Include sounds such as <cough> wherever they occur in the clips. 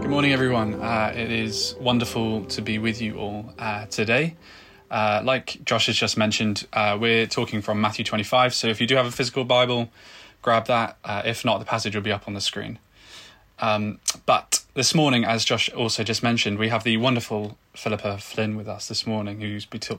Good morning, everyone. Uh, it is wonderful to be with you all uh, today. Uh, like Josh has just mentioned, uh, we're talking from Matthew 25. So if you do have a physical Bible, grab that. Uh, if not, the passage will be up on the screen. Um, but this morning, as Josh also just mentioned, we have the wonderful Philippa Flynn with us this morning, who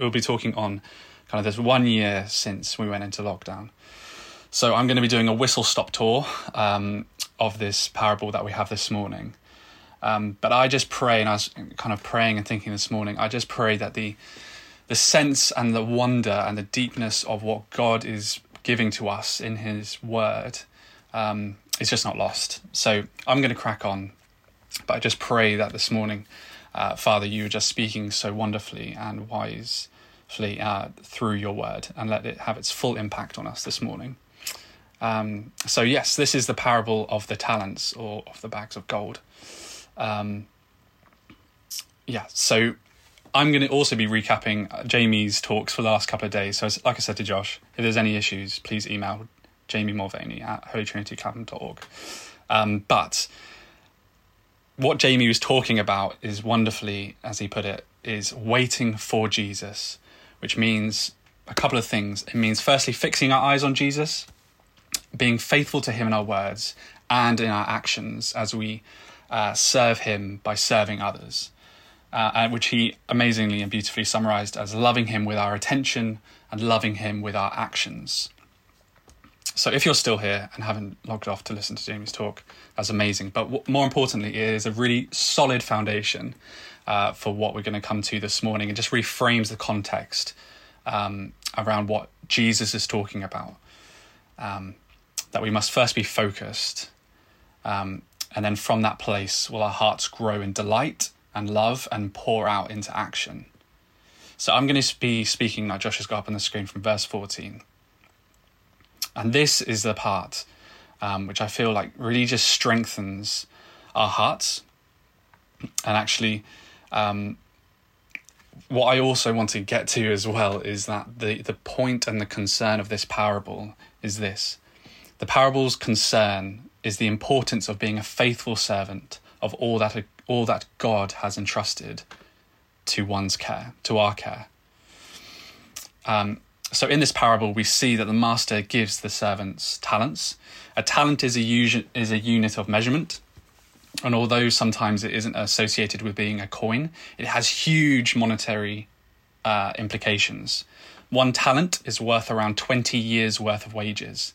will be talking on kind of this one year since we went into lockdown. So I'm going to be doing a whistle stop tour um, of this parable that we have this morning. Um, but I just pray, and I was kind of praying and thinking this morning. I just pray that the the sense and the wonder and the deepness of what God is giving to us in His Word um, is just not lost. So I'm going to crack on, but I just pray that this morning, uh, Father, you are just speaking so wonderfully and wisely uh, through your Word, and let it have its full impact on us this morning. Um, so yes, this is the parable of the talents or of the bags of gold. Um, yeah, so I'm going to also be recapping Jamie's talks for the last couple of days. So, like I said to Josh, if there's any issues, please email Jamie Mulvaney at holytrinityclapham.org. Um, but what Jamie was talking about is wonderfully, as he put it, is waiting for Jesus, which means a couple of things. It means, firstly, fixing our eyes on Jesus, being faithful to him in our words and in our actions as we uh, serve him by serving others, uh, which he amazingly and beautifully summarized as loving him with our attention and loving him with our actions. So, if you're still here and haven't logged off to listen to Jamie's talk, that's amazing. But w- more importantly, it is a really solid foundation uh, for what we're going to come to this morning and just reframes the context um, around what Jesus is talking about. Um, that we must first be focused um, and then from that place will our hearts grow in delight and love and pour out into action. So I'm going to be speaking, now Josh has got up on the screen from verse 14. And this is the part um, which I feel like really just strengthens our hearts. And actually, um, what I also want to get to as well is that the, the point and the concern of this parable is this the parable's concern is the importance of being a faithful servant of all that all that God has entrusted to one's care, to our care. Um, so in this parable, we see that the master gives the servants talents. A talent is a is a unit of measurement, and although sometimes it isn't associated with being a coin, it has huge monetary uh, implications. One talent is worth around twenty years' worth of wages,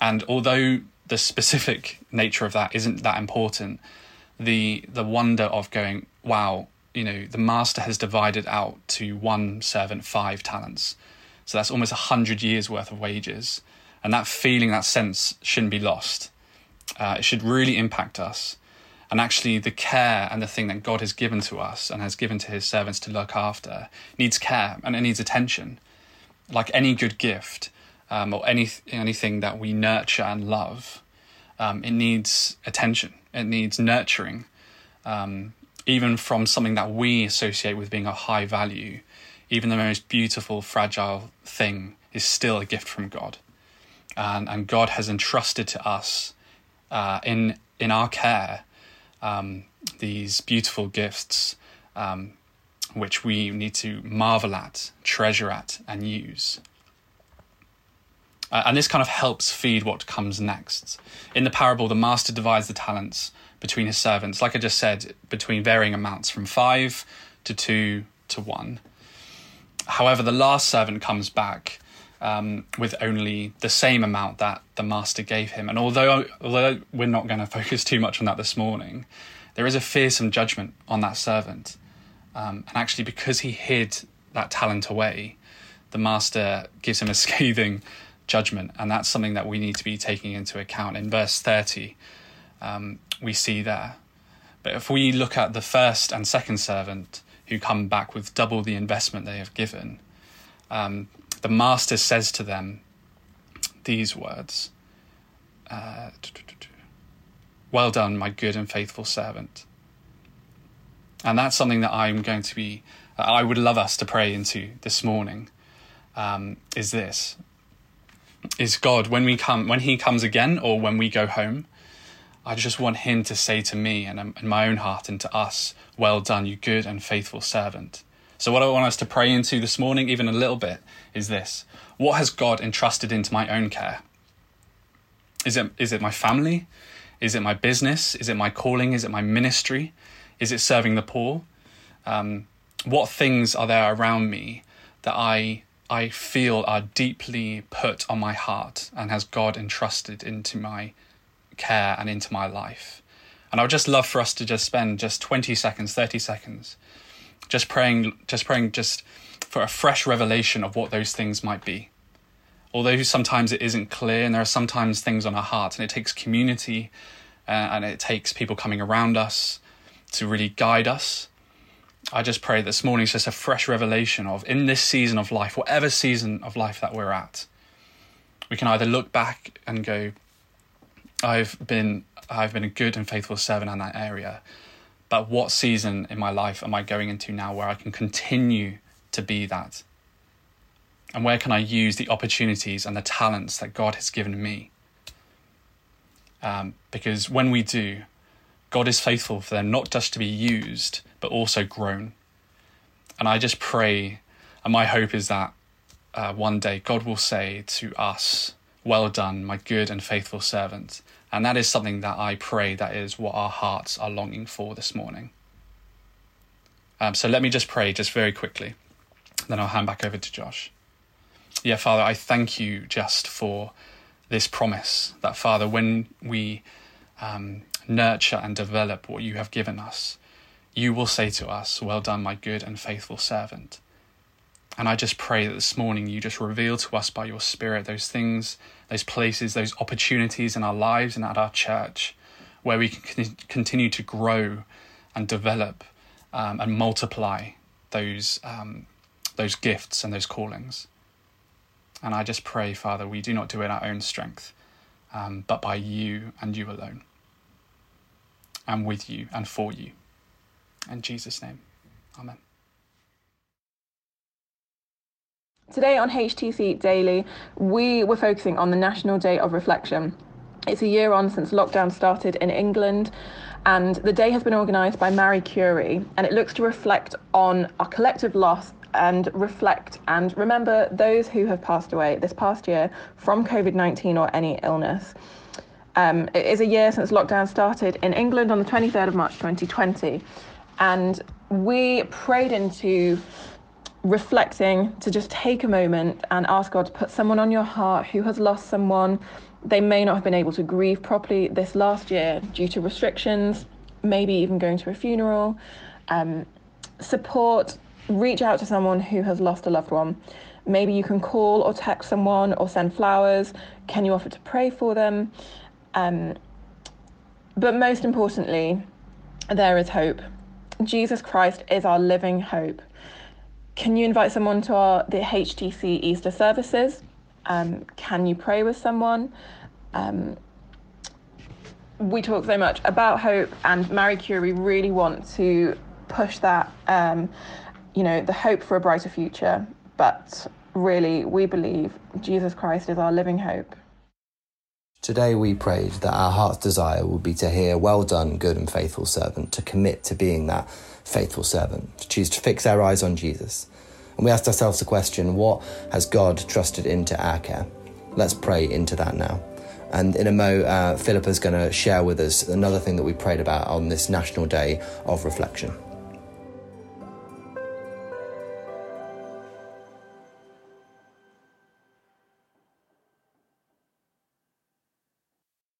and although the specific nature of that isn't that important. The the wonder of going, wow, you know, the master has divided out to one servant five talents. So that's almost a hundred years worth of wages. And that feeling, that sense shouldn't be lost. Uh, it should really impact us. And actually, the care and the thing that God has given to us and has given to his servants to look after needs care and it needs attention. Like any good gift, um, or any anything that we nurture and love, um, it needs attention. It needs nurturing, um, even from something that we associate with being a high value. Even the most beautiful, fragile thing is still a gift from God, and and God has entrusted to us uh, in in our care um, these beautiful gifts, um, which we need to marvel at, treasure at, and use. Uh, and this kind of helps feed what comes next. In the parable, the master divides the talents between his servants, like I just said, between varying amounts from five to two to one. However, the last servant comes back um, with only the same amount that the master gave him. And although, although we're not going <laughs> to focus too much on that this morning, there is a fearsome judgment on that servant. Um, and actually, because he hid that talent away, the master gives him a <laughs> scathing judgment, and that's something that we need to be taking into account. In verse 30, um, we see there But if we look at the first and second servant who come back with double the investment they have given, um, the master says to them these words uh, Well done, my good and faithful servant. And that's something that I'm going to be, I would love us to pray into this morning. Um, is this is God when we come when He comes again or when we go home? I just want Him to say to me and in my own heart and to us, "Well done, you good and faithful servant." So, what I want us to pray into this morning, even a little bit, is this: What has God entrusted into my own care? Is it is it my family? Is it my business? Is it my calling? Is it my ministry? Is it serving the poor? Um, what things are there around me that I I feel are deeply put on my heart and has God entrusted into my care and into my life? And I would just love for us to just spend just 20 seconds, 30 seconds, just praying, just praying just for a fresh revelation of what those things might be. Although sometimes it isn't clear, and there are sometimes things on our heart, and it takes community uh, and it takes people coming around us to really guide us. I just pray this morning is just a fresh revelation of in this season of life, whatever season of life that we're at, we can either look back and go, I've been I've been a good and faithful servant in that area. But what season in my life am I going into now where I can continue to be that? And where can I use the opportunities and the talents that God has given me? Um, because when we do, God is faithful for them not just to be used, but also grown. And I just pray, and my hope is that uh, one day God will say to us, Well done, my good and faithful servant. And that is something that I pray that is what our hearts are longing for this morning. Um, so let me just pray just very quickly. Then I'll hand back over to Josh. Yeah, Father, I thank you just for this promise that, Father, when we um, nurture and develop what you have given us, you will say to us, Well done, my good and faithful servant. And I just pray that this morning you just reveal to us by your Spirit those things, those places, those opportunities in our lives and at our church where we can continue to grow and develop um, and multiply those, um, those gifts and those callings. And I just pray, Father, we do not do it in our own strength, um, but by you and you alone and with you and for you. In Jesus' name, Amen. Today on HTC Daily, we were focusing on the National Day of Reflection. It's a year on since lockdown started in England, and the day has been organised by Marie Curie, and it looks to reflect on our collective loss and reflect and remember those who have passed away this past year from COVID 19 or any illness. Um, it is a year since lockdown started in England on the 23rd of March 2020. And we prayed into reflecting to just take a moment and ask God to put someone on your heart who has lost someone. They may not have been able to grieve properly this last year due to restrictions, maybe even going to a funeral. Um, support, reach out to someone who has lost a loved one. Maybe you can call or text someone or send flowers. Can you offer to pray for them? Um, but most importantly, there is hope. Jesus Christ is our living hope. Can you invite someone to our the HTC Easter services? Um, can you pray with someone? Um, we talk so much about hope, and Marie Curie really want to push that. Um, you know, the hope for a brighter future. But really, we believe Jesus Christ is our living hope. Today we prayed that our heart's desire would be to hear, Well done, good and faithful servant, to commit to being that faithful servant, to choose to fix our eyes on Jesus. And we asked ourselves the question, What has God trusted into our care? Let's pray into that now. And in a mo, uh, Philippa's going to share with us another thing that we prayed about on this National Day of Reflection.